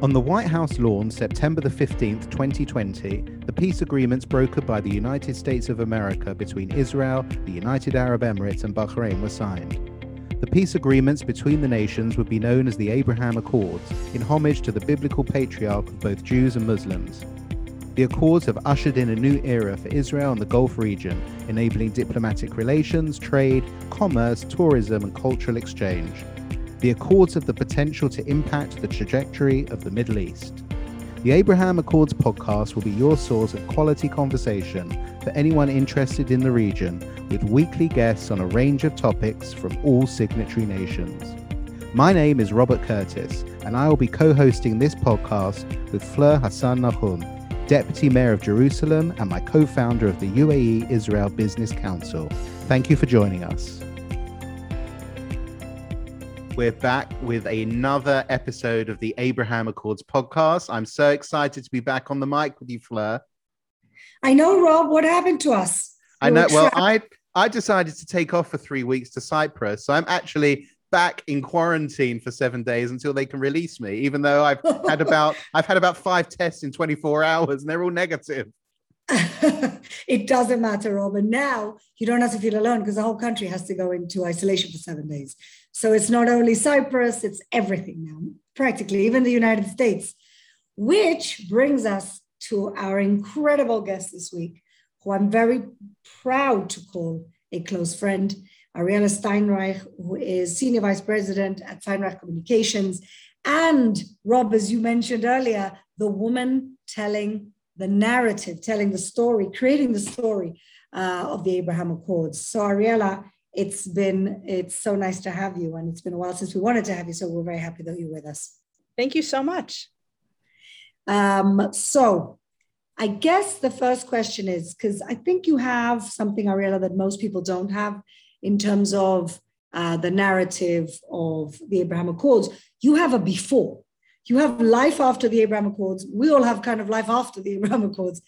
On the White House lawn, September the 15th, 2020, the peace agreements brokered by the United States of America between Israel, the United Arab Emirates, and Bahrain were signed. The peace agreements between the nations would be known as the Abraham Accords, in homage to the biblical patriarch of both Jews and Muslims. The Accords have ushered in a new era for Israel and the Gulf region, enabling diplomatic relations, trade, commerce, tourism, and cultural exchange the Accords have the potential to impact the trajectory of the Middle East. The Abraham Accords podcast will be your source of quality conversation for anyone interested in the region, with weekly guests on a range of topics from all signatory nations. My name is Robert Curtis, and I will be co hosting this podcast with Fleur Hassan Nahoum, Deputy Mayor of Jerusalem and my co founder of the UAE Israel Business Council. Thank you for joining us. We're back with another episode of the Abraham Accords podcast. I'm so excited to be back on the mic with you, Fleur. I know, Rob. What happened to us? I know. Well, I I decided to take off for three weeks to Cyprus, so I'm actually back in quarantine for seven days until they can release me. Even though I've had about I've had about five tests in 24 hours, and they're all negative. it doesn't matter, Robin. Now you don't have to feel alone because the whole country has to go into isolation for seven days. So it's not only Cyprus, it's everything now, practically, even the United States, which brings us to our incredible guest this week, who I'm very proud to call a close friend, Ariella Steinreich, who is Senior Vice President at Steinreich Communications. And Rob, as you mentioned earlier, the woman telling the narrative, telling the story, creating the story uh, of the Abraham Accords. So, Ariella, it's been it's so nice to have you, and it's been a while since we wanted to have you. So we're very happy that you're with us. Thank you so much. Um, so, I guess the first question is because I think you have something, Ariella, that most people don't have in terms of uh, the narrative of the Abraham Accords. You have a before you have life after the Abraham Accords. We all have kind of life after the Abraham Accords,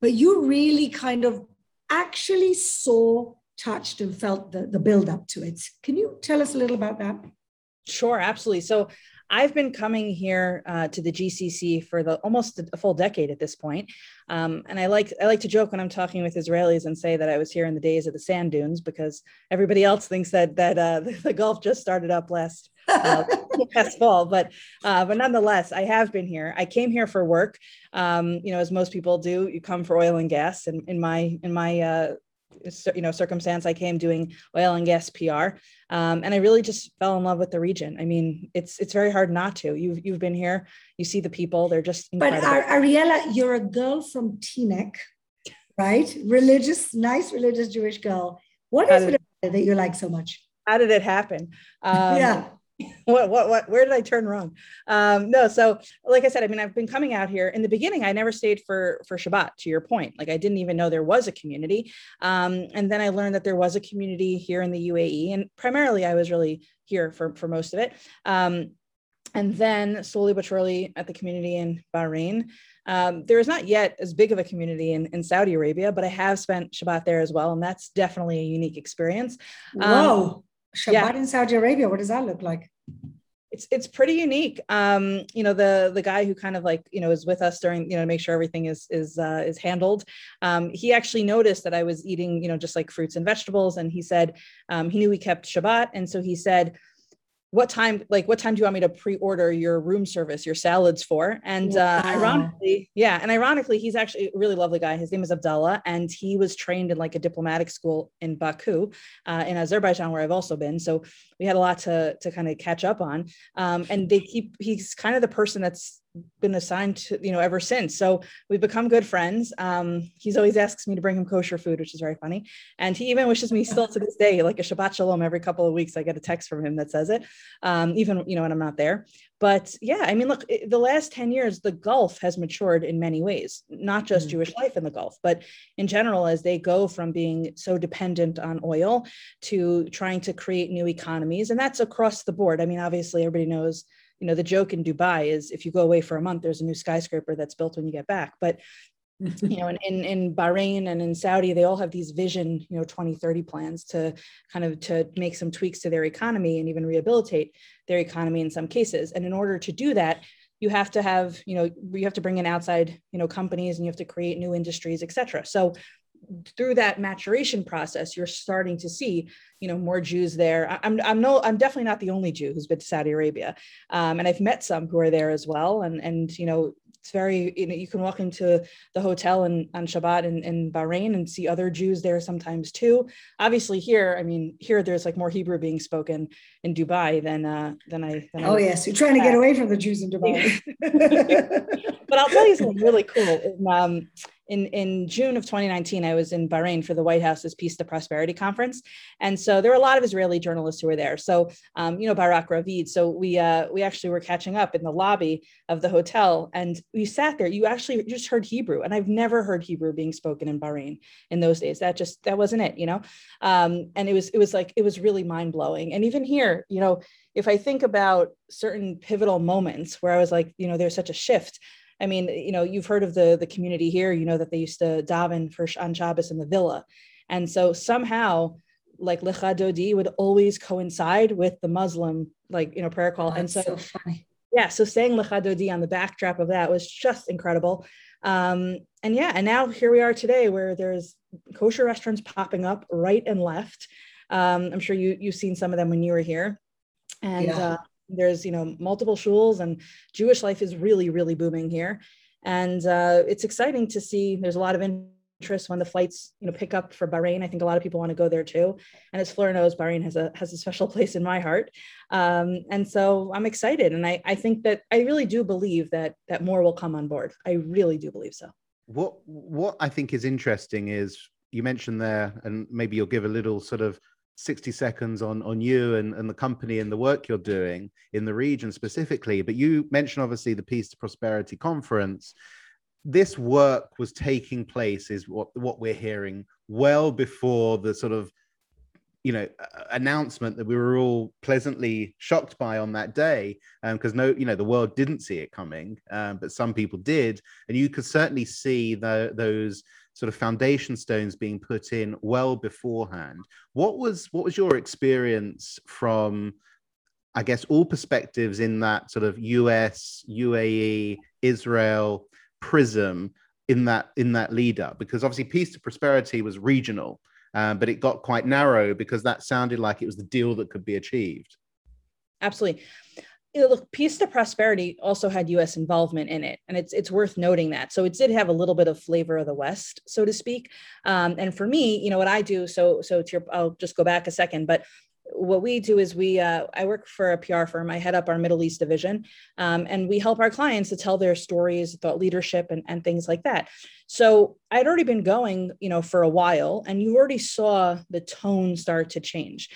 but you really kind of actually saw, touched, and felt the, the build up to it. Can you tell us a little about that? Sure, absolutely. So I've been coming here uh, to the GCC for the almost a full decade at this point. Um, and I like I like to joke when I'm talking with Israelis and say that I was here in the days of the sand dunes because everybody else thinks that that uh, the Gulf just started up last uh, last fall. But uh, but nonetheless, I have been here. I came here for work. Um, you know, as most people do, you come for oil and gas. And in my in my uh, you know circumstance i came doing oil and gas pr um, and i really just fell in love with the region. I mean it's it's very hard not to. You've you've been here you see the people they're just incredible. but ariella you're a girl from teaneck right? Religious nice religious jewish girl. What is it that you like so much? How did it happen? Um, yeah what what what where did i turn wrong um no so like i said i mean i've been coming out here in the beginning i never stayed for for shabbat to your point like i didn't even know there was a community um and then i learned that there was a community here in the uae and primarily i was really here for for most of it um and then slowly but surely at the community in bahrain um, there is not yet as big of a community in, in Saudi Arabia, but I have spent Shabbat there as well. And that's definitely a unique experience. Um, Whoa. Shabbat yeah. in Saudi Arabia. What does that look like? It's it's pretty unique. Um, you know, the the guy who kind of like you know is with us during you know to make sure everything is is uh, is handled. Um, he actually noticed that I was eating you know just like fruits and vegetables, and he said um, he knew we kept Shabbat, and so he said what time like what time do you want me to pre-order your room service your salads for? And uh, ironically yeah and ironically he's actually a really lovely guy. His name is abdallah and he was trained in like a diplomatic school in baku uh, in azerbaijan where i've also been. So we had a lot to to kind of catch up on. Um, and they keep he's kind of the person that's been assigned to you know ever since. So we've become good friends. Um, he's always asks me to bring him kosher food which is very funny. And he even wishes me still to this day like a shabbat shalom every couple of weeks i get a text from him that says it. Um, even you know when i'm not there but yeah i mean look the last 10 years the gulf has matured in many ways not just mm-hmm. jewish life in the gulf but in general as they go from being so dependent on oil to trying to create new economies and that's across the board i mean obviously everybody knows you know the joke in dubai is if you go away for a month there's a new skyscraper that's built when you get back but you know in, in, in bahrain and in saudi they all have these vision you know 2030 plans to kind of to make some tweaks to their economy and even rehabilitate their economy in some cases. And in order to do that you have to have you know you have to bring in outside you know companies and you have to create new industries et cetera. So through that maturation process you're starting to see you know more jews there. I'm i'm no i'm definitely not the only jew who's been to saudi arabia. Um, and i've met some who are there as well. And and you know it's very you know you can walk into the hotel and on Shabbat in, in Bahrain and see other Jews there sometimes too. Obviously here, I mean here there's like more Hebrew being spoken in Dubai than uh than I than oh I, yes, you're trying to get away from the Jews in Dubai. but I'll tell you something really cool. Um, in, in June of 2019, I was in Bahrain for the White House's Peace to Prosperity Conference. And so there were a lot of Israeli journalists who were there. So, um, you know, Barak Ravid. So we, uh, we actually were catching up in the lobby of the hotel and we sat there. You actually just heard Hebrew. And I've never heard Hebrew being spoken in Bahrain in those days. That just, that wasn't it, you know? Um, and it was, it was like, it was really mind blowing. And even here, you know, if I think about certain pivotal moments where I was like, you know, there's such a shift, I mean, you know, you've heard of the the community here. You know that they used to daven for on Shabbos in the villa, and so somehow, like Lecha Dodi would always coincide with the Muslim like you know prayer call, oh, and so, so yeah, so saying Lecha Dodi on the backdrop of that was just incredible. Um, and yeah, and now here we are today, where there's kosher restaurants popping up right and left. Um, I'm sure you you've seen some of them when you were here, and yeah. uh, there's you know multiple shuls and jewish life is really really booming here. And uh, it's exciting to see there's a lot of interest when the flights you know pick up for bahrain. I think a lot of people want to go there too. And as Fleur knows bahrain has a has a special place in my heart. Um, and so i'm excited. And I, I think that i really do believe that that more will come on board. I really do believe so. What what i think is interesting is you mentioned there and maybe you'll give a little sort of 60 seconds on on you and, and the company and the work you're doing in the region specifically but you mentioned obviously the peace to prosperity conference. This work was taking place is what what we're hearing well before the sort of you know announcement that we were all pleasantly shocked by on that day because um, no you know the world didn't see it coming um, but some people did. And you could certainly see the, those sort of foundation stones being put in well beforehand. What was what was your experience from, I guess, all perspectives in that sort of US, UAE, Israel prism in that in that lead up? Because obviously, peace to prosperity was regional, uh, but it got quite narrow because that sounded like it was the deal that could be achieved. Absolutely look, Peace to Prosperity also had U.S. involvement in it, and it's it's worth noting that. So it did have a little bit of flavor of the West, so to speak. Um, and for me, you know, what I do, so so to your, I'll just go back a second, but what we do is we uh, i work for a pr firm i head up our middle east division um, and we help our clients to tell their stories thought leadership and, and things like that so i'd already been going you know for a while and you already saw the tone start to change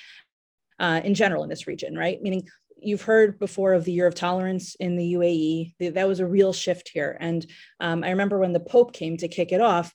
uh, in general in this region right meaning you've heard before of the year of tolerance in the UAE. That was a real shift here. And um, I remember when the Pope came to kick it off,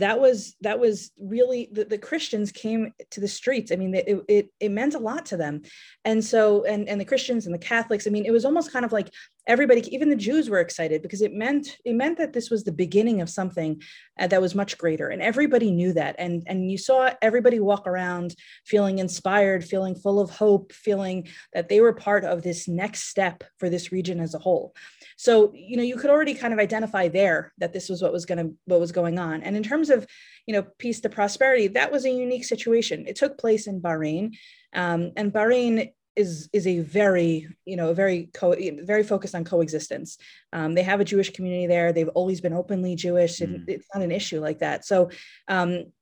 that was that was really the, the christians came to the streets i mean it, it, it meant a lot to them and so and and the christians and the catholics i mean it was almost kind of like everybody even the jews were excited because it meant it meant that this was the beginning of something uh, that was much greater and everybody knew that and and you saw everybody walk around feeling inspired feeling full of hope feeling that they were part of this next step for this region as a whole so, you know, you could already kind of identify there that this was what was going to what was going on. And in terms of, you know, peace to prosperity, that was a unique situation. It took place in Bahrain, um, and Bahrain is is a very you know very co- very focused on coexistence. Um, they have a Jewish community there. They've always been openly Jewish, and mm. it's not an issue like that. So. Um,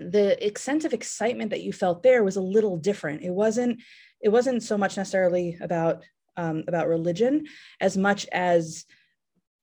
the extent of excitement that you felt there was a little different. It wasn't it wasn't so much necessarily about um, about religion as much as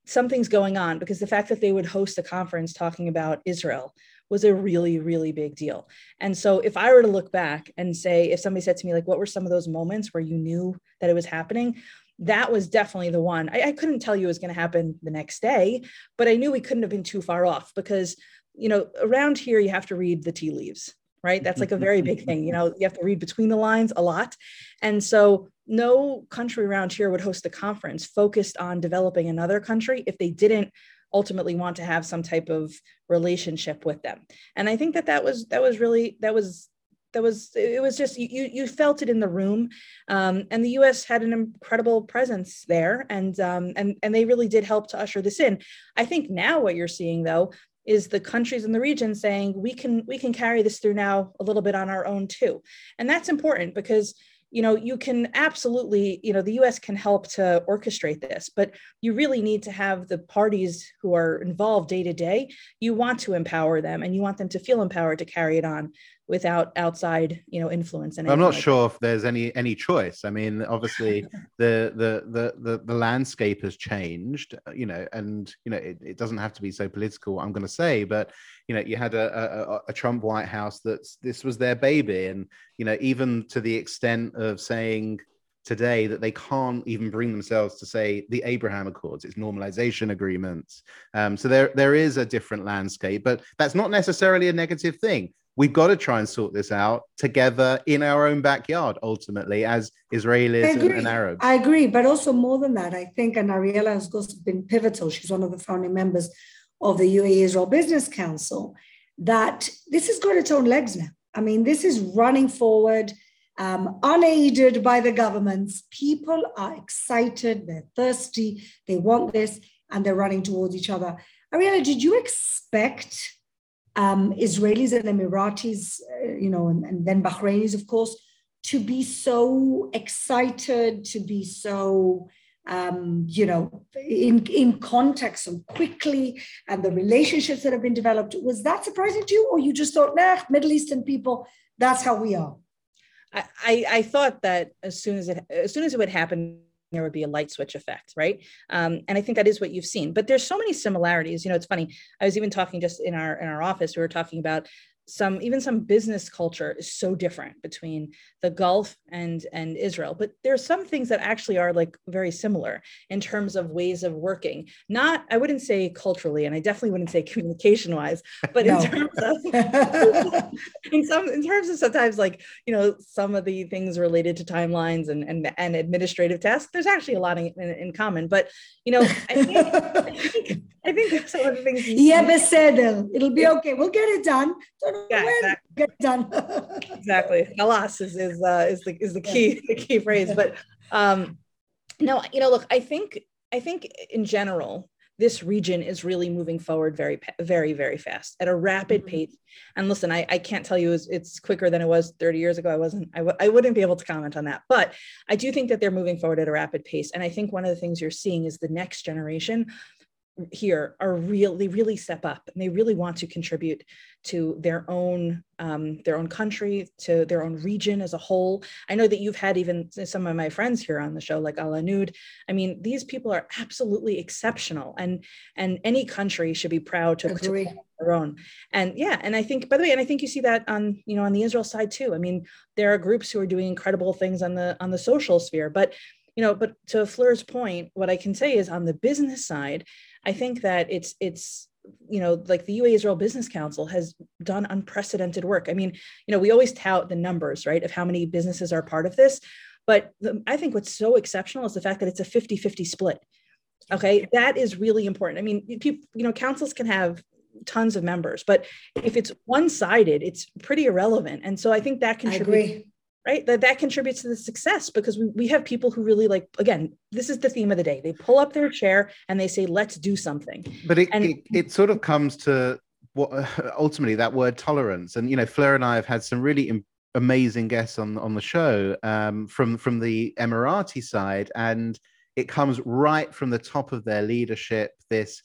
something's going on because the fact that they would host a conference talking about Israel was a really, really big deal. And so if I were to look back and say, if somebody said to me, like, what were some of those moments where you knew that it was happening? That was definitely the one. I, I couldn't tell you it was going to happen the next day, but I knew we couldn't have been too far off because, you know, around here you have to read the tea leaves right? That's like a very big thing. You know, you have to read between the lines a lot. And so no country around here would host a conference focused on developing another country if they didn't ultimately want to have some type of relationship with them. And I think that that was that was really that was that was it was just you you felt it in the room. Um, and the us had an incredible presence there. And um, and and they really did help to usher this in. I think now what you're seeing though is the countries in the region saying we can we can carry this through now a little bit on our own too. And that's important because you know you can absolutely you know the us can help to orchestrate this but you really need to have the parties who are involved day to day. You want to empower them and you want them to feel empowered to carry it on without outside you know influence and i'm not like sure that. if there's any any choice i mean obviously the, the the the the landscape has changed uh, you know and you know it, it doesn't have to be so political i'm going to say but you know you had a, a, a trump white house that's this was their baby and you know even to the extent of saying today that they can't even bring themselves to say the Abraham Accords, it's normalization agreements. Um, so there, there is a different landscape, but that's not necessarily a negative thing we've got to try and sort this out together in our own backyard, ultimately, as Israelis and, and, Arabs. I agree. But also, more than that, I think, and Ariella has also been pivotal, she's one of the founding members of the UAE Israel Business Council, that this has got its own legs now. I mean, this is running forward. Um, unaided by the governments, people are excited, they're thirsty, they want this, and they're running towards each other. Ariella, did you expect um, Israelis and Emiratis, uh, you know, and, and then Bahrainis, of course, to be so excited, to be so, um, you know, in, in contact so quickly, and the relationships that have been developed. Was that surprising to you, or you just thought, nah, Middle Eastern people, that's how we are? I, I thought that as soon as it as soon as it would happen there would be a light switch effect, right? Um, and I think that is what you've seen. But there's so many similarities. You know, it's funny. I was even talking just in our in our office. We were talking about some even some business culture is so different between the Gulf and and Israel. But there are some things that actually are like very similar in terms of ways of working. Not I wouldn't say culturally, and I definitely wouldn't say communication wise, but no. in terms of in some in terms of sometimes like you know some of the things related to timelines and and, and administrative tasks. There's actually a lot in, in, in common. But you know I think, I think I think some of the things. Yeah, beseder. It'll be okay. We'll get it done. Don't yeah, exactly. get done. exactly. Alas is is uh, is the is the key the key phrase. But um, no, you know, look, I think I think in general this region is really moving forward very very very fast at a rapid mm-hmm. pace and listen I, I can't tell you it's, it's, quicker than it was 30 years ago i wasn't I w- I wouldn't be able to comment on that but i do think that they're moving forward at a rapid pace and i think one of the things you're seeing is the next generation here are real they really step up and they really want to contribute to their own um, their own country to their own region as a whole. I know that you've had even some of my friends here on the show like Al Anud i mean these people are absolutely exceptional and and any country should be proud to, to their own. And yeah and i think by the way and i think you see that on you know on the israel side too. I mean there are groups who are doing incredible things on the on the social sphere but you know but to fleur's point what i can say is on the business side I think that it's it's you know like the UAE Israel Business Council has done unprecedented work. I mean, you know, we always tout the numbers, right, of how many businesses are part of this, but the, I think what's so exceptional is the fact that it's a 50-50 split. Okay, that is really important. I mean, people, you know, councils can have tons of members, but if it's one-sided, it's pretty irrelevant. And so I think that contributes right? That that contributes to the success because we, we have people who really like again this is the theme of the day. They pull up their chair and they say let's do something. But it, and, it, it sort of comes to what ultimately that word tolerance. And you know fleur and i have had some really Im- amazing guests on on the show um, from from the emirati side. And it comes right from the top of their leadership this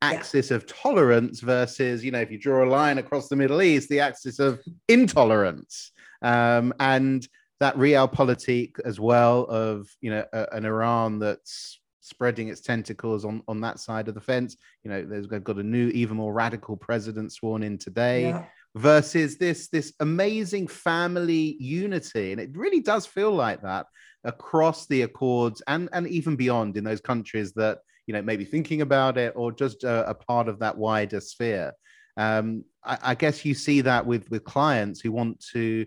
axis yeah. of tolerance versus you know if you draw a line across the middle east the axis of intolerance um, and that realpolitik as well of you know a, an Iran that's spreading its tentacles on on that side of the fence. You know, there's got a new, even more radical president sworn in today. Yeah. Versus this this amazing family unity, and it really does feel like that across the accords and and even beyond in those countries that you know maybe thinking about it or just a, a part of that wider sphere. Um, I, I, guess you see that with with clients who want to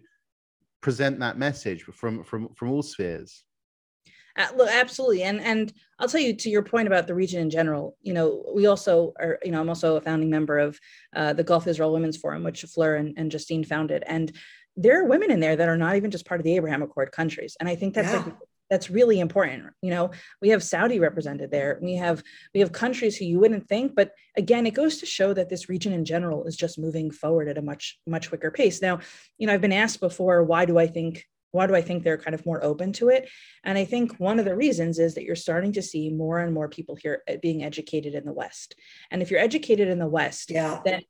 present that message from from from all spheres uh, look, absolutely, and and I'll tell you to your point about the region in general. You know, we also are. You know, I'm also a founding member of uh, the Gulf Israel Women's Forum, which Fleur and, and Justine founded. And there are women in there that are not even just part of the Abraham Accord countries. And I think that's yeah. like that's really important you know we have saudi represented there we have we have countries who you wouldn't think but again it goes to show that this region in general is just moving forward at a much much quicker pace now you know i've been asked before why do i think why do I think they're kind of more open to it? And I think one of the reasons is that you're starting to see more and more people here uh, being educated in the West. And if you're educated in the West, yeah. then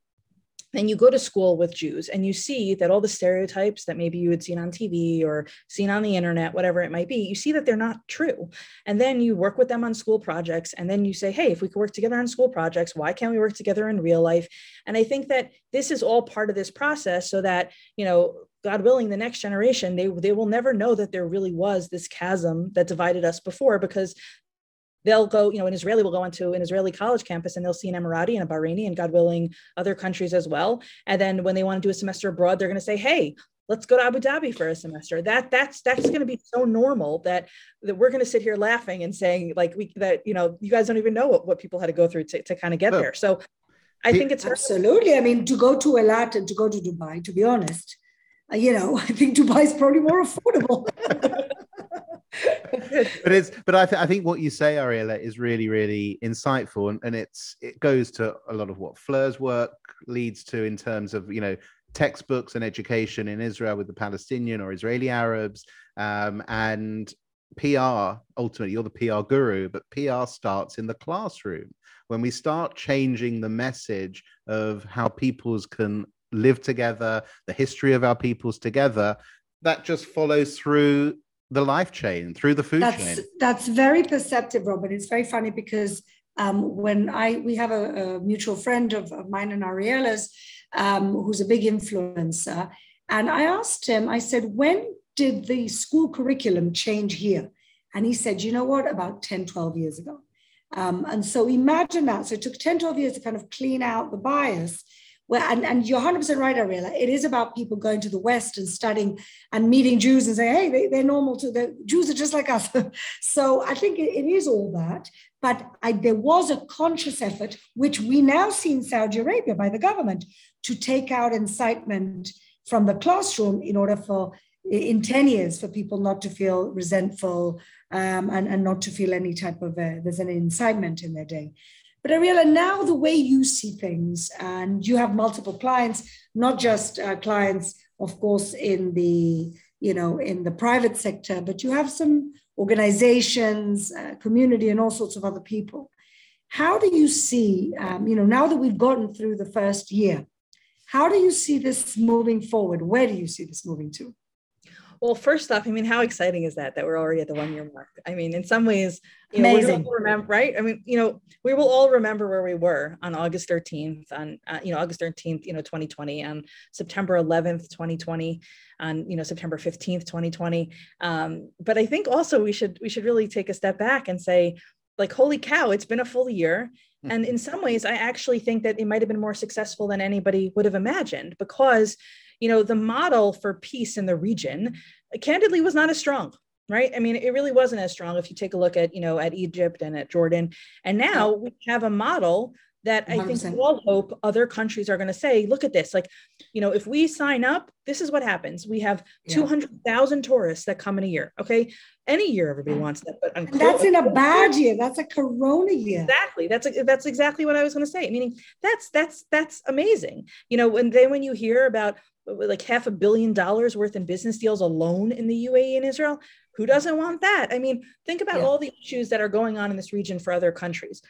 then you go to school with Jews and you see that all the stereotypes that maybe you had seen on TV or seen on the internet, whatever it might be, you see that they're not true. And then you work with them on school projects. And then you say, hey, if we could work together on school projects, why can't we work together in real life? And I think that this is all part of this process so that, you know, God willing, the next generation, they, they will never know that there really was this chasm that divided us before because they'll go, you know, an Israeli will go onto an Israeli college campus and they'll see an Emirati and a Bahraini and God willing, other countries as well. And then when they want to do a semester abroad, they're going to say, hey, let's go to Abu Dhabi for a semester. That that's that's going to be so normal that that we're going to sit here laughing and saying like we that you know you guys don't even know what, what people had to go through to, to kind of get there. So I think it's absolutely. I mean, to go to Eilat and to go to Dubai, to be honest, uh, you know, I think Dubai is probably more affordable. but it's but I, th- I think what you say ariella is really really insightful and, and it's it goes to a lot of what fleur's work leads to in terms of you know textbooks and education in israel with the palestinian or israeli arabs um, and pr ultimately you're the pr guru but pr starts in the classroom. When we start changing the message of how peoples can live together the history of our peoples together that just follows through the life chain through the food that's, chain. that's very perceptive Robin. it's very funny because um, when i we have a, a mutual friend of, of, mine and ariella's um, who's a big influencer and i asked him i said when did the school curriculum change here? And he said you know what? About 10 12 years ago. Um, and so imagine that. So it took 10 12 years to kind of clean out the bias well, and, and you're 100% right, Ariella. It is about people going to the West and studying and meeting Jews and saying, hey, they, they're normal too. The Jews are just like us. so I think it, it is all that. But I, there was a conscious effort, which we now see in Saudi Arabia by the government, to take out incitement from the classroom in order for, in 10 years, for people not to feel resentful um, and, and not to feel any type of, uh, there's an incitement in their day. But Ariella, now the way you see things, and you have multiple clients, not just uh, clients, of course, in the you know in the private sector, but you have some organizations, uh, community, and all sorts of other people. How do you see, um, you know, now that we've gotten through the first year, how do you see this moving forward? Where do you see this moving to? Well, first off, I mean, how exciting is that that we're already at the one year mark? I mean, in some ways, you know, amazing. remember, right? I mean, you know, we will all remember where we were on August 13th, on uh, you know August 13th, you know, 2020, on September 11th, 2020, on you know September 15th, 2020. Um, but I think also we should we should really take a step back and say, like, holy cow, it's been a full year. And in some ways, I actually think that it might have been more successful than anybody would have imagined because you know, the model for peace in the region, candidly, was not as strong right? I mean it really wasn't as strong if you take a look at you know at egypt and at jordan. And now we have a model that 100%. i think we all hope other countries are going to say look at this like you know if we sign up this is what happens. We have yeah. 200000 tourists that come in a year okay? Any year everybody wants that but that's in a bad year. that's a corona year. Exactly. That's a, that's exactly what i was going to say. Meaning that's that's that's amazing. You know and then when you hear about like half a billion dollars worth in business deals alone in the UAE and Israel. Who doesn't want that? I mean, think about yeah. all the issues that are going on in this region for other countries.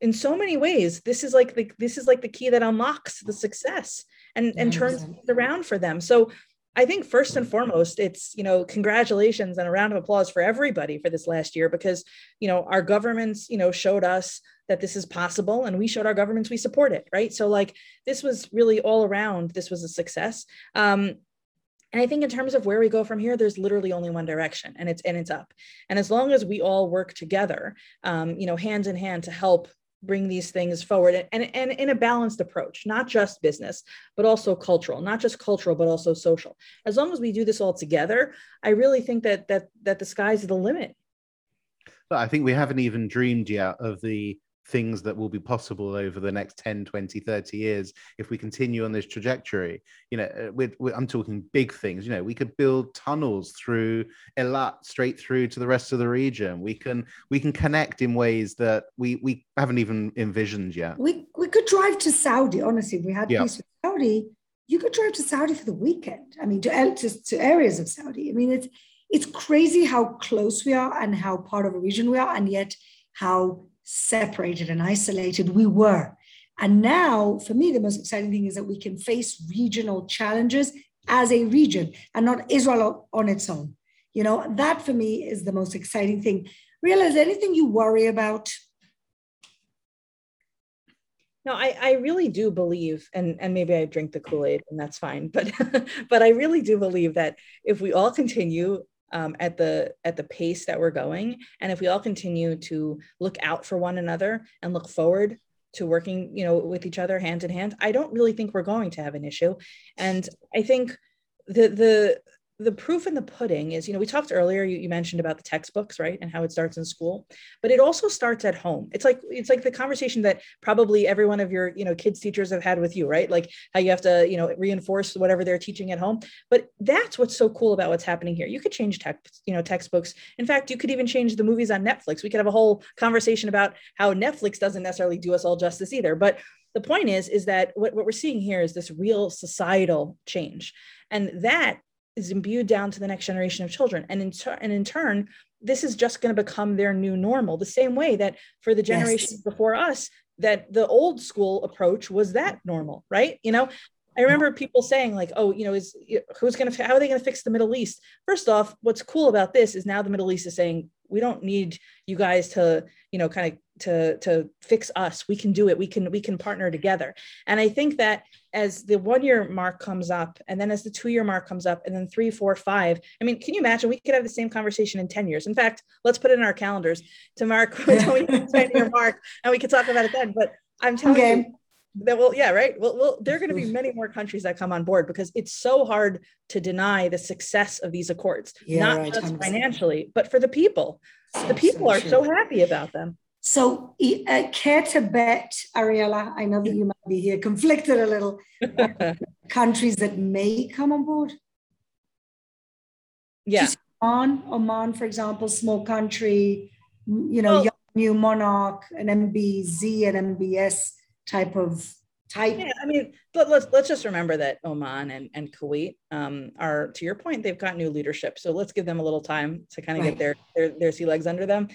In so many ways, this is like the this is like the key that unlocks the success and and turns around for them. So I think first and foremost, it's, you know, congratulations and a round of applause for everybody for this last year because, you know, our governments, you know, showed us that this is possible and we showed our governments we support it, right? So, like, this was really all around, this was a success. Um, and I think in terms of where we go from here, there's literally only one direction, and it's and it's up. And as long as we all work together, um, you know, hand in hand to help bring these things forward and, and in a balanced approach, not just business, but also cultural, not just cultural, but also social. As long as we do this all together, I really think that that that the sky's the limit. But I think we haven't even dreamed yet of the things that will be possible over the next 10 20 30 years if we continue on this trajectory. You know uh, we're, we're, i'm talking big things. You know we could build tunnels through Eilat straight through to the rest of the region. We can we can connect in ways that we we haven't even envisioned yet. We we could drive to saudi honestly if we had yeah. peace with saudi you could drive to saudi for the weekend. I mean to, to, to areas of saudi. I mean it's it's crazy how close we are and how part of a region we are and yet how separated and isolated we were. And now, for me, the most exciting thing is that we can face regional challenges as a region and not Israel on its own. You know, that for me is the most exciting thing. Realize anything you worry about? No, I, I really do believe, and, and maybe I drink the Kool-Aid and that's fine, but but I really do believe that if we all continue um, at the at the pace that we're going. And if we all continue to look out for one another and look forward to working you know with each other hand in hand i don't really think we're going to have an issue. And i think the the the proof in the pudding is, you know, we talked earlier, you, you, mentioned about the textbooks, right? And how it starts in school, but it also starts at home. It's like, it's like the conversation that probably every one of your, you know, kids teachers have had with you, right? Like how you have to, you know, reinforce whatever they're teaching at home. But that's what's so cool about what's happening here. You could change text, you know, textbooks. In fact, you could even change the movies on Netflix. We could have a whole conversation about how Netflix doesn't necessarily do us all justice either. But the point is, is that what, what we're seeing here is this real societal change. And that is imbued down to the next generation of children. And in, ter- and in turn this is just going to become their new normal the same way that for the generations yes. before us that the old school approach was that normal right? You know i remember people saying like oh you know is who's going to how are they going to fix the middle east? First off what's cool about this is now the middle east is saying we don't need you guys to you know kind of to to fix us. We can do it. We can we can partner together. And i think that as the one year mark comes up and then as the two year mark comes up and then three four five i mean can you imagine? We could have the same conversation in 10 years. In fact let's put it in our calendars to mark 10 year mark and we could talk about it then. But i'm telling okay. you that will yeah right? Well, well there are going to be many more countries that come on board because it's so hard to deny the success of these accords. Yeah, not right. just financially but for the people. So, the people so are true. so happy about them so uh, care to bet ariella i know that you might be here conflicted a little countries that may come on board yeah oman oman for example small country you know well, new monarch an mbz and mbs type of type. Yeah, I mean, let, let's let's just remember that Oman and, and Kuwait um, are, to your point, they've got new leadership. So let's give them a little time to kind of right. get their, their their sea legs under them.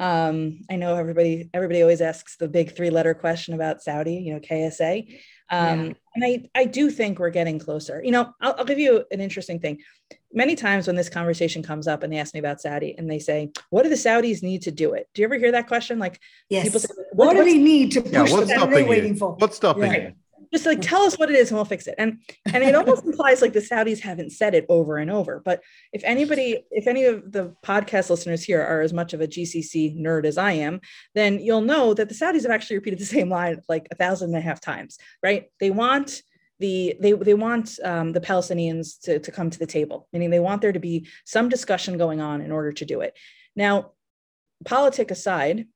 Um, I know everybody everybody always asks the big three letter question about Saudi, you know, KSA. Um, yeah. And I, I do think we're getting closer. You know, I'll, I'll give you an interesting thing. Many times when this conversation comes up and they ask me about Saudi and they say, what do the Saudis need to do it? Do you ever hear that question? Like, yes. people say, what, what do they need to push yeah, what's stopping waiting for? What's stopping right. Just like tell us what it is and we'll fix it. And and it almost implies like the saudis haven't said it over and over but if anybody if any of the podcast listeners here are as much of a gcc nerd as i am then you'll know that the saudis have actually repeated the same line like a thousand and a half times right? They want the they, they want um, the palestinians to, to come to the table meaning they want there to be some discussion going on in order to do it. Now politic aside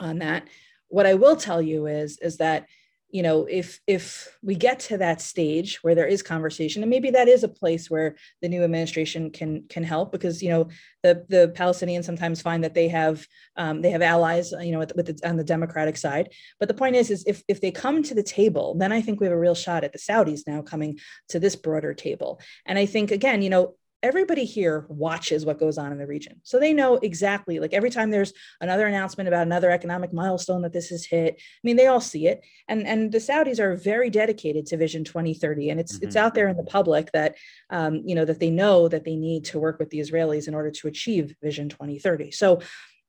on that what i will tell you is is that you know if if we get to that stage where there is conversation and maybe that is a place where the new administration can can help because you know the the palestinians sometimes find that they have um, they have allies you know with, the, on the democratic side. But the point is is if if they come to the table then i think we have a real shot at the saudis now coming to this broader table. And i think again you know everybody here watches what goes on in the region. So they know exactly, like every time there's another announcement about another economic milestone that this has hit, I mean, they all see it. And, and the Saudis are very dedicated to Vision 2030. And it's, mm-hmm. it's out there in the public that, um, you know, that they know that they need to work with the Israelis in order to achieve Vision 2030. So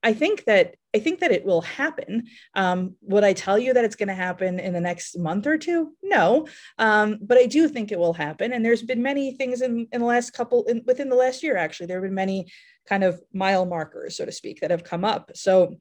I think that I think that it will happen. Um, would I tell you that it's going to happen in the next month or two? No, um, but I do think it will happen. And there's been many things in, in the last couple, in, within the last year, actually, there have been many kind of mile markers, so to speak, that have come up. So,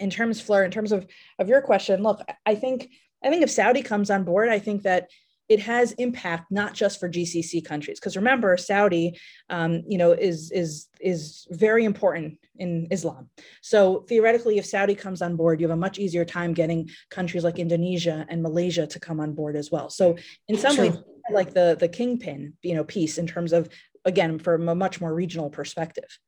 in terms, Fleur, in terms of of your question, look, I think I think if Saudi comes on board, I think that it has impact not just for GCC countries because remember Saudi um, you know is is is very important in Islam. So theoretically if Saudi comes on board you have a much easier time getting countries like Indonesia and Malaysia to come on board as well. So in some sure. ways like the the kingpin you know piece in terms of again from a much more regional perspective.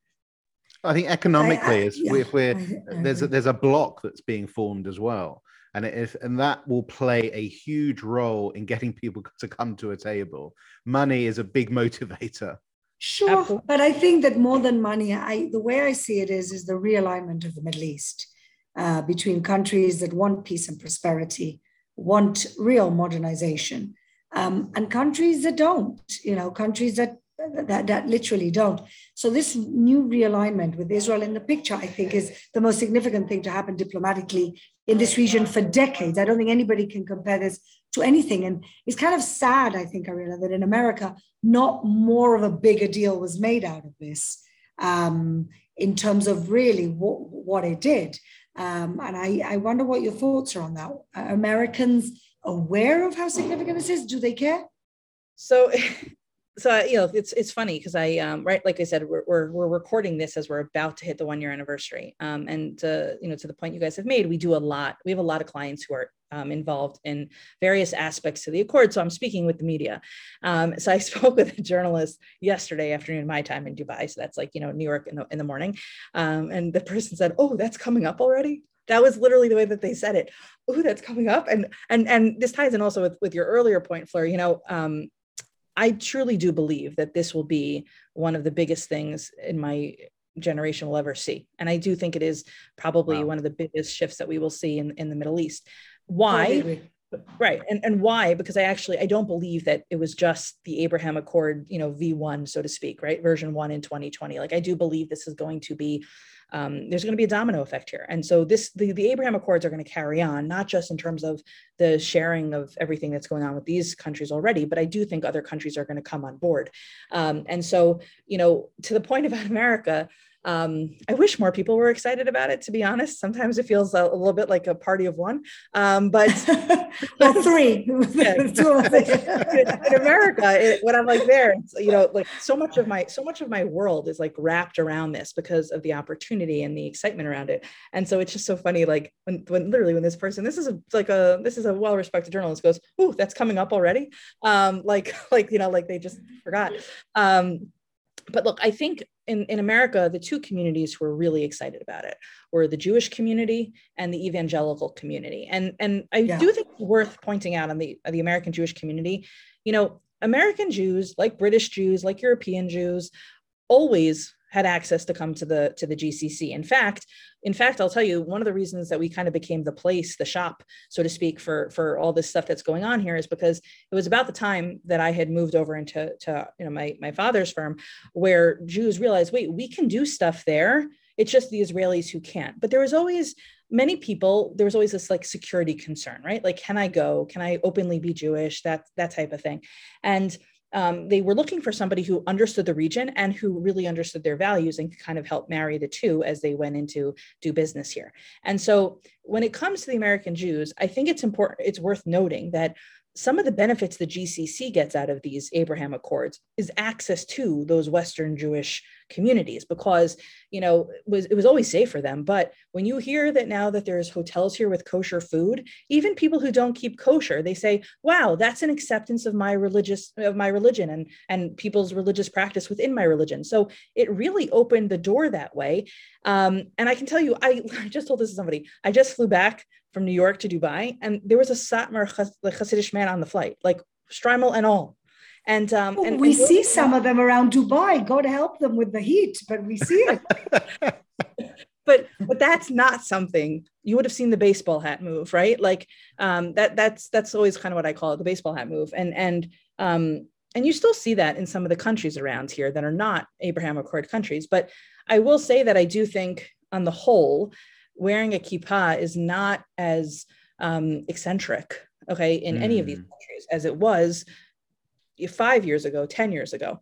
I think economically, I, I, yeah, if we're there's a, there's a block that's being formed as well, and if and that will play a huge role in getting people to come to a table. Money is a big motivator. Sure, Absolutely. but I think that more than money, I the way I see it is is the realignment of the Middle East uh, between countries that want peace and prosperity, want real modernization, um, and countries that don't. You know, countries that that, that literally don't. So this new realignment with Israel in the picture, I think, is the most significant thing to happen diplomatically in this region for decades. I don't think anybody can compare this to anything. And it's kind of sad, I think, Ariella, that in America, not more of a bigger deal was made out of this um, in terms of really what, what it did. Um, and I, I wonder what your thoughts are on that. Are Americans aware of how significant this is? Do they care? So so you know it's it's funny because i um, right like i said we're, we're, we're recording this as we're about to hit the one year anniversary um, and to, you know to the point you guys have made we do a lot we have a lot of clients who are um, involved in various aspects to the accord so i'm speaking with the media. Um, so i spoke with a journalist yesterday afternoon my time in dubai so that's like you know new york in the, in the morning um, and the person said oh that's coming up already? That was literally the way that they said it. Oh that's coming up and and and this ties in also with with your earlier point fleur you know um, I truly do believe that this will be one of the biggest things in my generation will ever see. And I do think it is probably wow. one of the biggest shifts that we will see in, in the Middle East. Why? Right and and why because i actually i don't believe that it was just the abraham accord you know v1 so to speak right version 1 in 2020 like i do believe this is going to be um, there's going to be a domino effect here. And so this the, the Abraham Accords are going to carry on, not just in terms of the sharing of everything that's going on with these countries already, but I do think other countries are going to come on board. Um, and so, you know, to the point about America, um, I wish more people were excited about it. To be honest, sometimes it feels a, a little bit like a party of one. Um, but well, three. in America, it, when I'm like there, you know, like so much of my so much of my world is like wrapped around this because of the opportunity and the excitement around it. And so it's just so funny, like when when literally when this person, this is a like a this is a well respected journalist goes, "Ooh, that's coming up already," um, like like you know, like they just forgot. Um, but look, I think in, in America, the two communities who were really excited about it were the Jewish community and the evangelical community. And, and I yeah. do think it's worth pointing out on the, the American Jewish community, you know, American Jews, like British Jews, like European Jews, always had access to come to the to the GCC. In fact, in fact, I'll tell you one of the reasons that we kind of became the place, the shop, so to speak, for for all this stuff that's going on here is because it was about the time that I had moved over into to you know my my father's firm, where Jews realized, wait, we can do stuff there. It's just the Israelis who can't. But there was always many people there was always this like security concern right like can i go can i openly be jewish that that type of thing and um, they were looking for somebody who understood the region and who really understood their values and could kind of help marry the two as they went into do business here. And so when it comes to the American Jews, I think it's important, it's worth noting that some of the benefits the GCC gets out of these Abraham Accords is access to those Western Jewish communities because you know it was it was always safe for them. But when you hear that now that there's hotels here with kosher food even people who don't keep kosher they say wow that's an acceptance of my religious of my religion and and people's religious practice within my religion. So it really opened the door that way. Um, and i can tell you I, I just told this to somebody. I just flew back from new york to dubai and there was a satmar Hasidic man on the flight like shtreimel and all and, um, and we and see some of them around Dubai. God help them with the heat, but we see it. but but that's not something you would have seen the baseball hat move, right? Like um, that that's that's always kind of what I call it, the baseball hat move. And and um, and you still see that in some of the countries around here that are not Abraham Accord countries. But I will say that I do think, on the whole, wearing a kippah is not as um, eccentric, okay, in mm. any of these hmm. countries as it was five years ago, 10 years ago.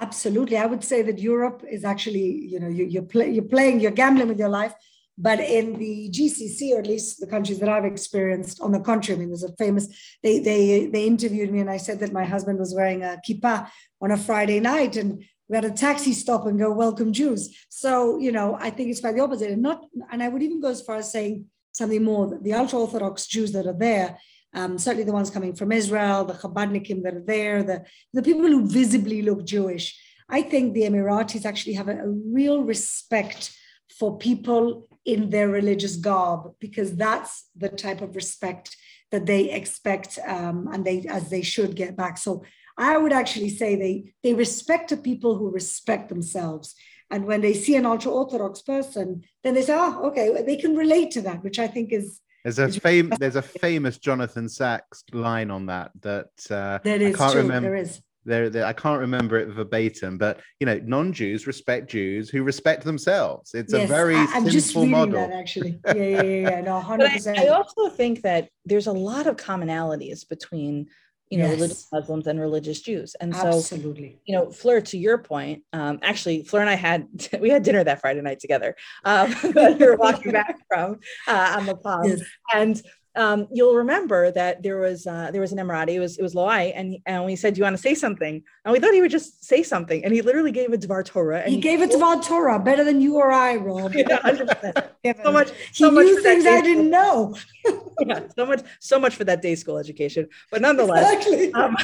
Absolutely. I would say that Europe is actually, you know, you, you're, play, you're playing, you're gambling with your life But in the GCC, or at least the countries that I've experienced, on the contrary, I mean, there's a famous, they, they, they interviewed me and I said that my husband was wearing a kippah on a Friday night and we had a taxi stop and go, welcome Jews. So, you know, I think it's quite the opposite. And not, and I would even go as far as saying something more, the ultra-Orthodox Jews that are there, um, certainly the ones coming from Israel, the Chabadnikim that are there, the, the people who visibly look Jewish. I think the Emiratis actually have a, a real respect for people in their religious garb because that's the type of respect that they expect um, and they as they should get back. So I would actually say they they respect the people who respect themselves. And when they see an ultra orthodox person, then they say, "Oh, okay, they can relate to that," which I think is there's a fam- there's a famous Jonathan Sacks line on that that uh, that is I can't true. remember. There is. There, there, I can't remember it verbatim, but you know, non-Jews respect Jews who respect themselves. It's yes, a very I, I'm just simple reading model. that actually. Yeah, yeah, yeah, yeah. No, hundred But I, percent. I also think that there's a lot of commonalities between you know Yes. religious Muslims and religious Jews, and so Absolutely. you know, Fleur, to your point, um, actually, Fleur and I had we had dinner that Friday night together. Um, we were walking back from uh, on the palm, Yes. and um, you'll remember that there was uh, there was an Emirati. It was it was Loai, and and we said, "Do you want to say something?" And we thought he would just say something, and he literally gave a Dvar Torah. And He gave it to Dvar Torah better than you or I, Rob. Yeah, 100%. so much, He so much knew things I didn't know. Yeah, so much, so much for that day school education. But nonetheless, Exactly. um,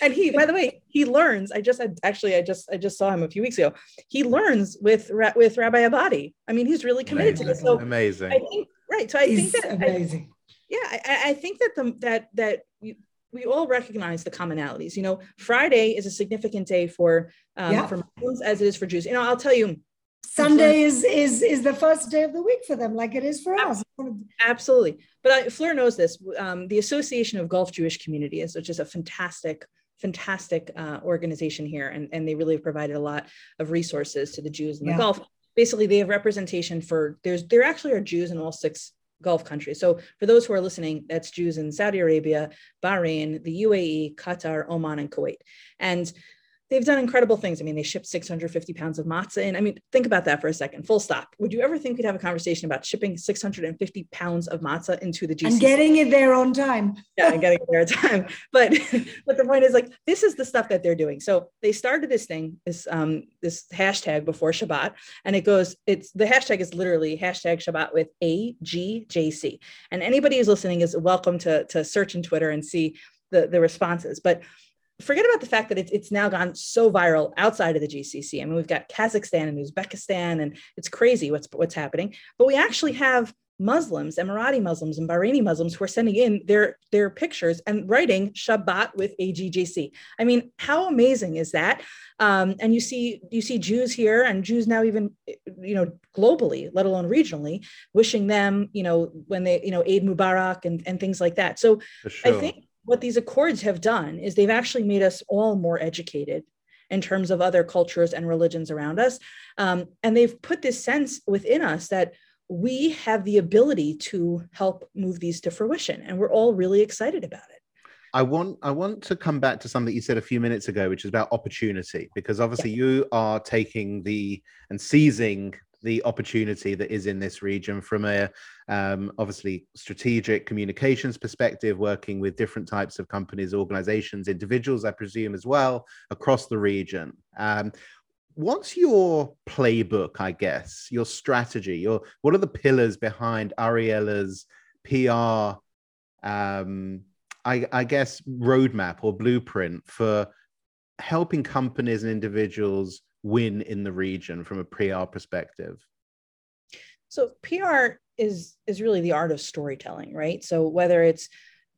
and he by the way he learns i just had actually i just i just saw him a few weeks ago he learns with with rabbi Abadie i mean he's really committed to this so Amazing. i think right so i He's think that I, amazing. Yeah I, I- think that the that that we, we all recognize the commonalities you know friday is a significant day for um, Yeah. for muslims as it is for jews you know i'll tell you Sunday is is is the first day of the week for them, like it is for us. Absolutely. But I, Fleur knows this. Um, the Association of Gulf Jewish Communities, which is a fantastic, fantastic uh, organization here, and, and they really have provided a lot of resources to the Jews in the Yeah. Gulf. Basically, they have representation for there's there actually are Jews in all six Gulf countries. So for those who are listening, that's Jews in Saudi Arabia, Bahrain, the UAE, Qatar, Oman, and Kuwait. And they've done incredible things. I mean, they shipped 650 pounds of matzah in. I mean, think about that for a second. Full stop. Would you ever think we'd have a conversation about shipping 650 pounds of matzah into the GCC? And getting it there on time. yeah, and getting there on time. But but the point is like this is the stuff that they're doing. So they started this thing, this um this hashtag before Shabbat, and it goes, it's the hashtag is literally hashtag Shabbat with AGJC. And anybody who's listening is welcome to to search in Twitter and see the the responses. But forget about the fact that it's, it's now gone so viral outside of the GCC. I mean, we've got Kazakhstan and Uzbekistan, and it's crazy what's what's happening. But we actually have Muslims, Emirati Muslims, and Bahraini Muslims who are sending in their their pictures and writing Shabbat with AGJC. I mean, how amazing is that? Um, and you see you see Jews here and Jews now even you know globally, let alone regionally, wishing them you know when they you know Eid Mubarak and and things like that. So sure. I think what these accords have done is they've actually made us all more educated in terms of other cultures and religions around us. Um, and they've put this sense within us that we have the ability to help move these to fruition. And we're all really excited about it. I want I want to come back to something you said a few minutes ago, which is about opportunity, because obviously you are taking the and seizing the opportunity that is in this region from a um, obviously strategic communications perspective, working with different types of companies, organizations, individuals, I presume as well across the region. Um, what's your playbook? I guess your strategy. Your what are the pillars behind Ariella's PR? Um, I, I guess roadmap or blueprint for helping companies and individuals win in the region from a PR perspective? So PR is is really the art of storytelling, right? So whether it's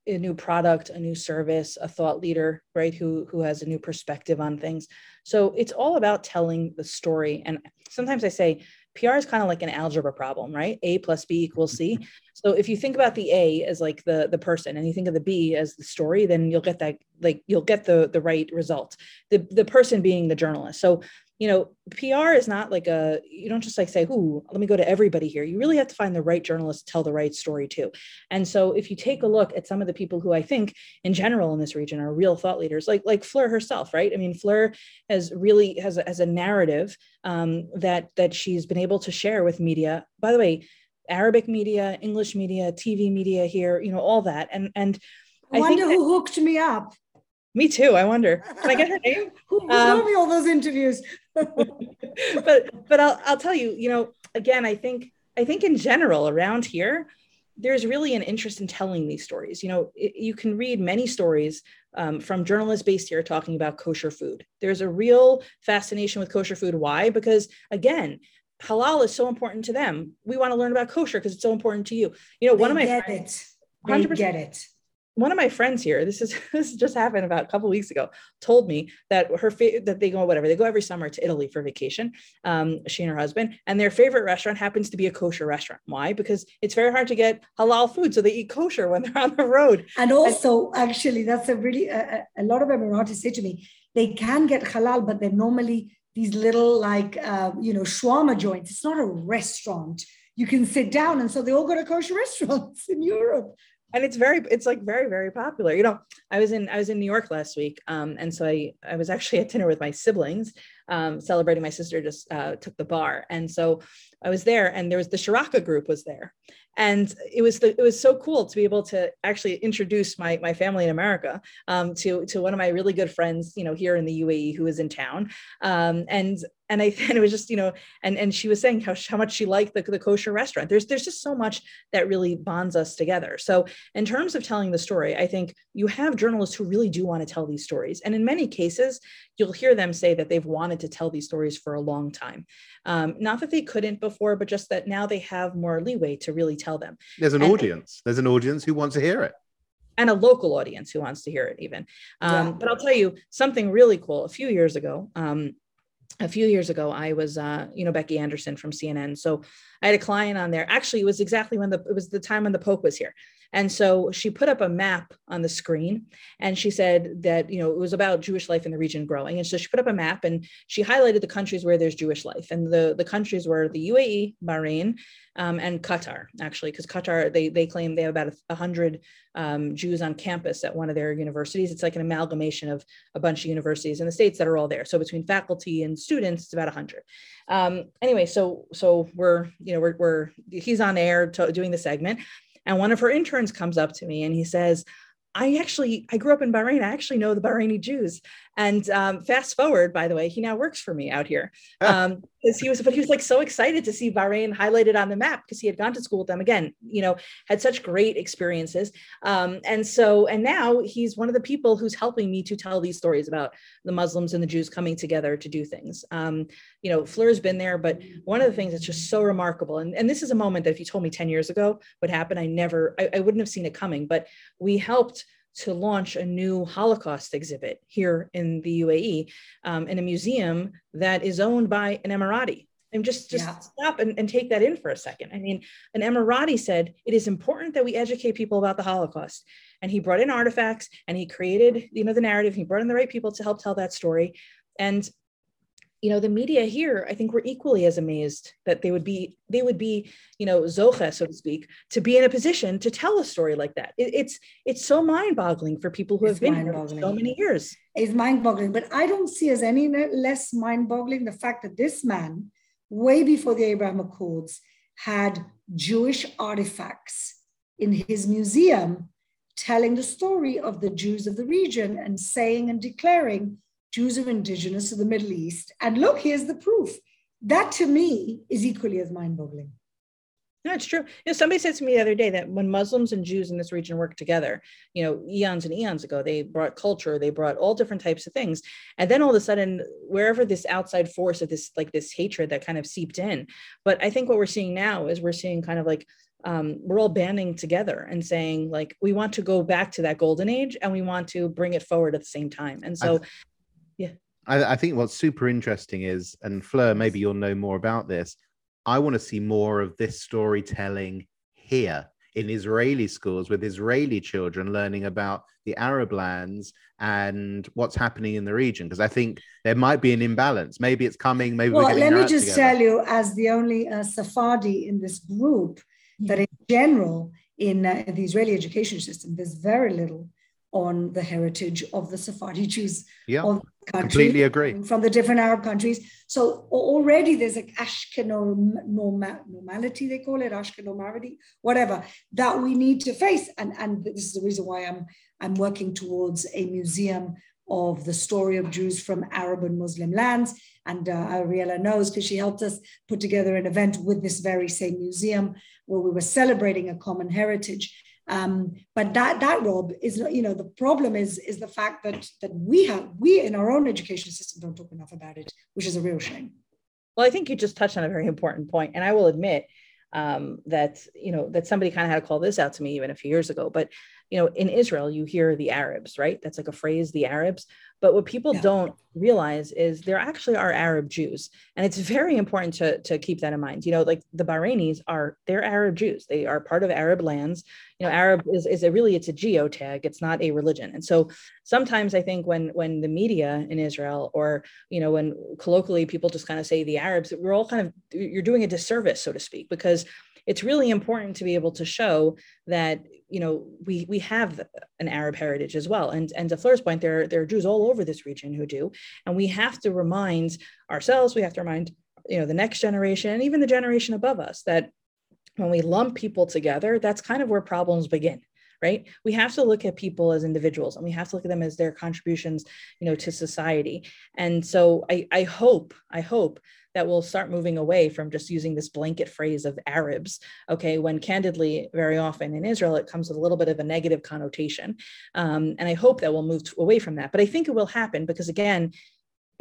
a new product, a new service, a thought leader, right, who who has a new perspective on things. So it's all about telling the story. And sometimes I say PR is kind of like an algebra problem, right? A plus B equals C. Mm-hmm. So if you think about the A as like the the person and you think of the B as the story, then you'll get that like you'll get the the right result. The the person being the journalist. So you know, PR is not like a, you don't just like say, ooh, let me go to everybody here. You really have to find the right journalist to tell the right story too. And so if you take a look at some of the people who I think in general in this region are real thought leaders, like like Fleur herself, right? I mean, Fleur has really has a, has a narrative um, that that she's been able to share with media. By the way, Arabic media, English media, TV media here, you know, all that. And and I, I wonder who hooked me up. Me too. I wonder. Can I get her name? who um, me all those interviews? but but I'll I'll tell you, you know, again, I think I think in general around here, there's really an interest in telling these stories. You know, it, you can read many stories um, from journalists based here talking about kosher food. There's a real fascination with kosher food. Why? Because again, halal is so important to them. We want to learn about kosher because it's so important to you. You know, they one of my get friends, it. They get it one of my friends here, this is this just happened about a couple weeks ago, told me that her that they go whatever they go every summer to Italy for vacation. Um, she and her husband, and their favorite restaurant happens to be a kosher restaurant. Why? Because it's very hard to get halal food, so they eat kosher when they're on the road. And also, and- actually, that's a really a, a lot of Emiratis say to me they can get halal, but they're normally these little like uh, you know shawarma joints. It's not a restaurant. You can sit down, and so they all go to kosher restaurants in Europe and it's very it's like very very popular. You know i was in i was in new york last week um, and so i i was actually at dinner with my siblings um, celebrating my sister just uh, took the bar. And so i was there and there was the Sharaka group was there and it was the, it was so cool to be able to actually introduce my my family in America um, to to one of my really good friends, you know, here in the UAE who is in town, um, and and I and it was just you know and and she was saying how how much she liked the, the kosher restaurant. There's there's just so much that really bonds us together. So in terms of telling the story, I think you have journalists who really do want to tell these stories, and in many cases, you'll hear them say that they've wanted to tell these stories for a long time. Um, not that they couldn't before, but just that now they have more leeway to really tell them. There's an and, audience. There's an audience who wants to hear it. And a local audience who wants to hear it, even. Um, yeah. But I'll tell you something really cool. A few years ago, um, a few years ago, I was, uh, you know, Becky Anderson from CNN. So I had a client on there. Actually, it was exactly when the it was the time when the Pope was here. And so she put up a map on the screen and she said that, you know, it was about Jewish life in the region growing. And so she put up a map and she highlighted the countries where there's Jewish life. And the, the countries were the UAE, Bahrain, um, and Qatar, actually, because Qatar, they, they claim they have about hundred um, Jews on campus at one of their universities. It's like an amalgamation of a bunch of universities in the States that are all there. So between faculty and students, it's about hundred. Um, anyway, so, so we're, you know, we're, we're he's on air to, doing the segment and one of her interns comes up to me and he says, I actually, I grew up in Bahrain. I actually know the Bahraini Jews. And um, fast forward, by the way, he now works for me out here. Um, because he was, but he was like so excited to see Bahrain highlighted on the map because he had gone to school with them again, you know, had such great experiences. Um, and so, and now he's one of the people who's helping me to tell these stories about the Muslims and the Jews coming together to do things. Um, you know, Fleur's been there, but one of the things that's just so remarkable, and, and this is a moment that if you told me 10 years ago what happened, I never, I, I wouldn't have seen it coming, but we helped to launch a new Holocaust exhibit here in the UAE um, in a museum that is owned by an Emirati. And just, just yeah. stop and, and take that in for a second. I mean, an Emirati said, it is important that we educate people about the Holocaust. And he brought in artifacts and he created, you know, the narrative. He brought in the right people to help tell that story. And you know the media here i think were equally as amazed that they would be they would be you know zocha so to speak to be in a position to tell a story like that. It, it's it's so mind-boggling for people who it's have been here for so many years. It's mind-boggling but i don't see as any less mind-boggling the fact that this man way before the abraham accords had jewish artifacts in his museum telling the story of the jews of the region and saying and declaring Jews are indigenous to the Middle East. And look, here's the proof. That to me is equally as mind boggling. That's true. You know, somebody said to me the other day that when Muslims and Jews in this region work together, you know, eons and eons ago, they brought culture, they brought all different types of things. And then all of a sudden, wherever this outside force of this, like this hatred that kind of seeped in. But I think what we're seeing now is we're seeing kind of like um, we're all banding together and saying like we want to go back to that golden age and we want to bring it forward at the same time. And so yeah. I, I think what's super interesting is, and Fleur, maybe you'll know more about this. I want to see more of this storytelling here in Israeli schools with Israeli children learning about the Arab lands and what's happening in the region because I think there might be an imbalance. Maybe it's coming. Maybe well, let me just together. tell you, as the only uh, Sephardi in this group, that in general in uh, the Israeli education system, there's very little on the heritage of the Sephardi Jews yeah, of the country. Completely agree. From the different Arab countries. So already there's like Ashkenaz normality, they call it, Ashkenaz whatever, that we need to face. And, and this is the reason why I'm, I'm working towards a museum of the story of Jews from Arab and Muslim lands. And uh, Ariella knows because she helped us put together an event with this very same museum where we were celebrating a common heritage. Um, but that that Rob is you know the problem is is the fact that that we have we in our own education system don't talk enough about it, which is a real shame. Well, I think you just touched on a very important point, and I will admit um, that you know that somebody kind of had to call this out to me even a few years ago. But you know, in Israel, you hear the Arabs, right? That's like a phrase, the Arabs. But what people yeah. don't realize is there actually are Arab Jews, and it's very important to to keep that in mind. You know, like the Bahrainis are they're Arab Jews. They are part of Arab lands. You know, Arab is is a really it's a geotag. It's not a religion. And so sometimes I think when when the media in Israel or you know when colloquially people just kind of say the Arabs, we're all kind of you're doing a disservice, so to speak, because it's really important to be able to show that you know we we have an Arab heritage as well. And and to Fleur's point, there there are Jews all over this region who do, and we have to remind ourselves, we have to remind you know the next generation and even the generation above us that when we lump people together, that's kind of where problems begin right? We have to look at people as individuals and we have to look at them as their contributions you know to society. And so i i hope i hope that will start moving away from just using this blanket phrase of Arabs. Okay, when candidly, very often in Israel, it comes with a little bit of a negative connotation. Um, and I hope that we'll move away from that. But I think it will happen because, again,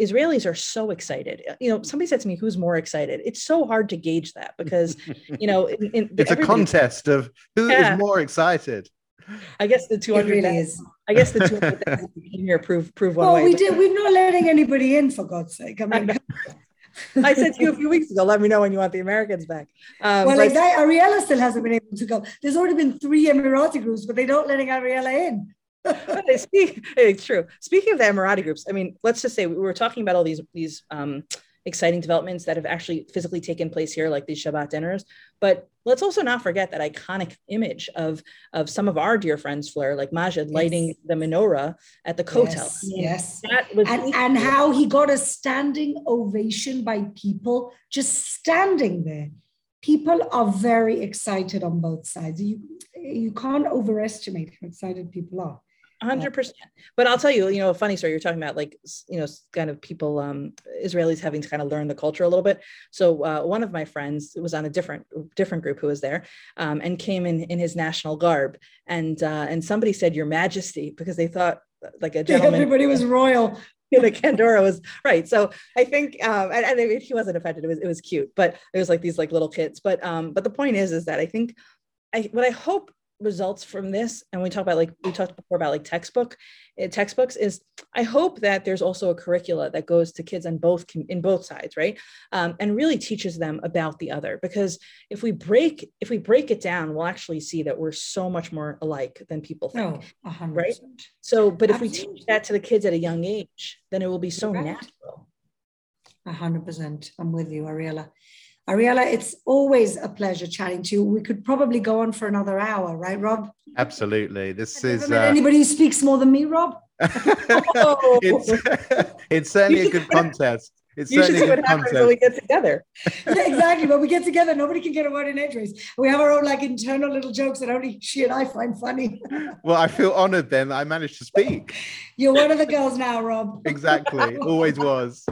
Israelis are so excited. You know, somebody said to me, "Who's more excited?" It's so hard to gauge that because, you know, in, in, it's a contest of who yeah. is more excited. I guess the 200 really is. I guess the 200 here prove prove one well, way. we did. We're not letting anybody in for God's sake. I mean, I said to you a few weeks ago, let me know when you want the Americans back. Um, well, like that, Ariella still hasn't been able to go. There's already been three Emirati groups, but they don't letting Ariella in. speak, it's true. Speaking of the Emirati groups, I mean, let's just say we were talking about all these these um, exciting developments that have actually physically taken place here, like these Shabbat dinners. But let's also not forget that iconic image of, of some of our dear friends, Fleur, like Majid yes. lighting the menorah at the Kotel. Yes. yes. and, and how he got a standing ovation by people just standing there. People are very excited on both sides. You, you can't overestimate how excited people are hundred percent. But I'll tell you, you know, a funny story. You're talking about like, you know, kind of people, um, Israelis having to kind of learn the culture a little bit. So uh, one of my friends was on a different different group who was there, um, and came in in his national garb, and uh, and somebody said Your Majesty because they thought like a gentleman. Everybody was royal. the Kandora was right. So I think, um, and, and he wasn't offended. It was it was cute, but it was like these like little kids. But um, but the point is, is that I think I what I hope results from this and we talk about like we talked before about like textbook uh, textbooks is i hope that there's also a curricula that goes to kids on both in both sides right? Um, and really teaches them about the other because if we break if we break it down we'll actually see that we're so much more alike than people think oh, right? so but Absolutely. if we teach that to the kids at a young age then it will be so right. natural. 100% i'm with you ariella Ariella, it's always a pleasure chatting to you. We could probably go on for another hour, right, Rob? Absolutely. This is uh... anybody who speaks more than me, Rob. it's, it's certainly a good contest. It's you should see what happens when we get together. yeah, exactly. When we get together, nobody can get a word in edgeways. We have our own like internal little jokes that only she and I find funny. well, I feel honored then I managed to speak. You're one of the girls now, Rob. exactly. Always was.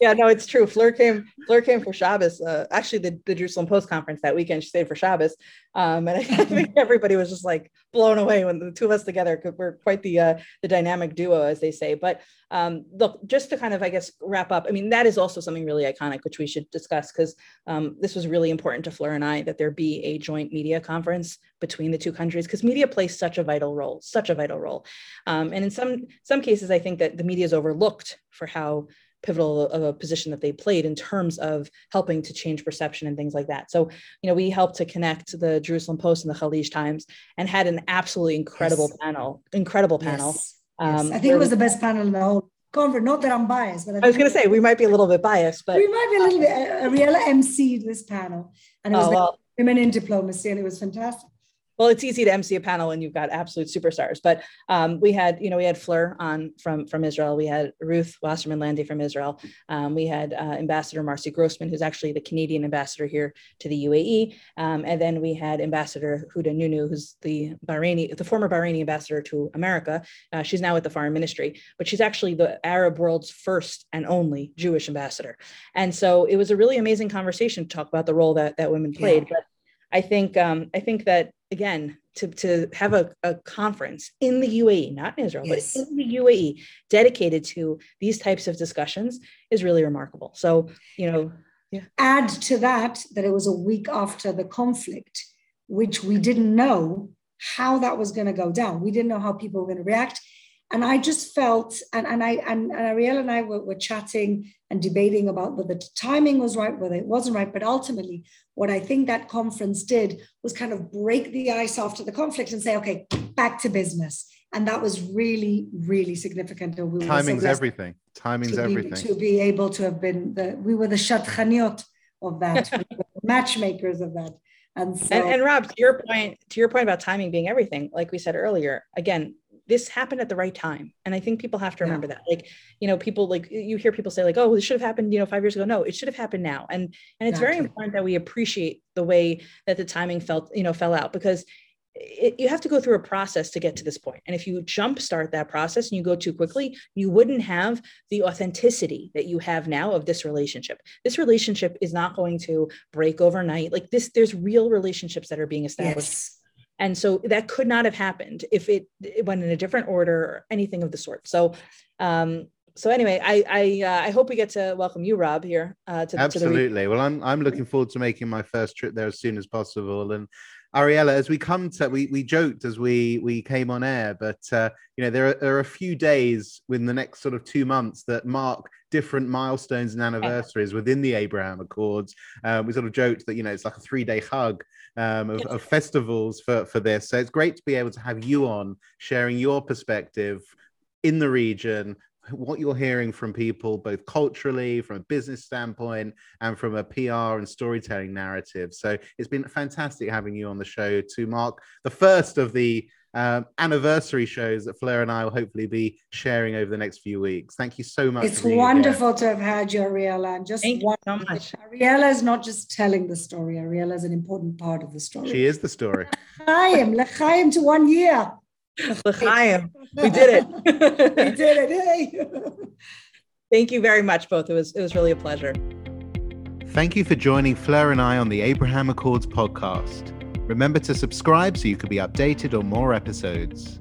Yeah, no, it's true. Fleur came, Fleur came for Shabbos. Uh, actually, the, the Jerusalem Post conference that weekend, she stayed for Shabbos. Um, and I think everybody was just like blown away when the two of us together, we're quite the uh, the dynamic duo, as they say. But um, look, just to kind of, I guess, wrap up, I mean, that is also something really iconic, which we should discuss because um, this was really important to Fleur and I that there be a joint media conference between the two countries because media plays such a vital role, such a vital role. Um, and in some some cases, I think that the media is overlooked for how pivotal of a position that they played in terms of helping to change perception and things like that. So, you know, we helped to connect the Jerusalem Post and the Khaleej Times and had an absolutely incredible yes. panel, incredible panel. Yes. Um, yes. I think it was the best panel in the whole conference. Not that I'm biased, but I, I was going to say we might be a little bit biased, but we might be a little bit. Uh, Ariella emceed this panel, and it was oh, well. women in diplomacy, and it was fantastic. Well, it's easy to MC a panel when you've got absolute superstars. But um, we had, you know, we had Fleur on from from Israel. We had Ruth Wasserman Lande from Israel. Um, we had uh, Ambassador Marcy Grossman, who's actually the Canadian ambassador here to the UAE. Um, and then we had Ambassador Houda Nonoo, who's the Bahraini, the former Bahraini ambassador to America. Uh, she's now at the Foreign Ministry, but she's actually the Arab world's first and only Jewish ambassador. And so it was a really amazing conversation to talk about the role that that women played. Yeah. But I think um, I think that again to, to have a, a conference in the UAE, not in Israel, yes. but in the UAE, dedicated to these types of discussions is really remarkable. So you know, yeah. Add to that that it was a week after the conflict, which we didn't know how that was going to go down. We didn't know how people were going to react. And I just felt, and, and I and, and Ariel and I were, were chatting and debating about whether the timing was right, whether it wasn't right. But ultimately, what I think that conference did was kind of break the ice after the conflict and say, okay, back to business. And that was really, really significant. And we Timing's so everything. Timing's to everything. To be able to have been the, we were the shadchaniot of that, matchmakers of that. And, so, and, and Rob, to your point, to your point about timing being everything, like we said earlier, again, this happened at the right time. And i think people have to remember yeah. that. Like you know people like you hear people say like oh this should have happened you know five years ago. No it should have happened now. And and it's very important that we appreciate the way that the timing felt you know fell out because it, you have to go through a process to get to this point. And if you jumpstart that process and you go too quickly you wouldn't have the authenticity that you have now of this relationship. This relationship is not going to break overnight. Like this there's real relationships that are being established yes and so that could not have happened if it, it went in a different order or anything of the sort. So um so anyway i i uh, i hope we get to welcome you rob here uh to, absolutely to well i'm i'm looking forward to making my first trip there as soon as possible. And Ariella, as we come to, we, we joked as we we came on air, but uh, you know there are, there are a few days within the next sort of two months that mark different milestones and anniversaries within the Abraham Accords. Uh, we sort of joked that you know it's like a three day hug um, of, of, festivals for, for this. So it's great to be able to have you on sharing your perspective in the region, what you're hearing from people, both culturally, from a business standpoint, and from a PR and storytelling narrative. So it's been fantastic having you on the show to mark the first of the um, anniversary shows that Fleur and I will hopefully be sharing over the next few weeks. Thank you so much. It's wonderful here. to have had you, Ariella. And just Thank one, so much. Ariella is not just telling the story. Ariella is an important part of the story. She is the story. L'chaim, l'chaim to one year. L'chaim. We did it. we did it. Hey. Thank you very much, both. It was it was really a pleasure. Thank you for joining Fleur and I on the Abraham Accords podcast. Remember to subscribe so you can be updated on more episodes.